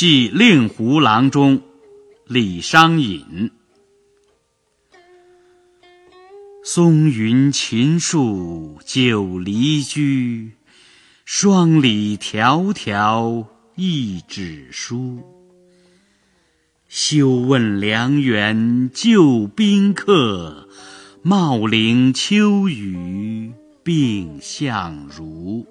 寄令狐郎中李商隐。松云秦树久离居，双李迢迢一纸书。休问梁园旧宾客，茂陵秋雨病相如。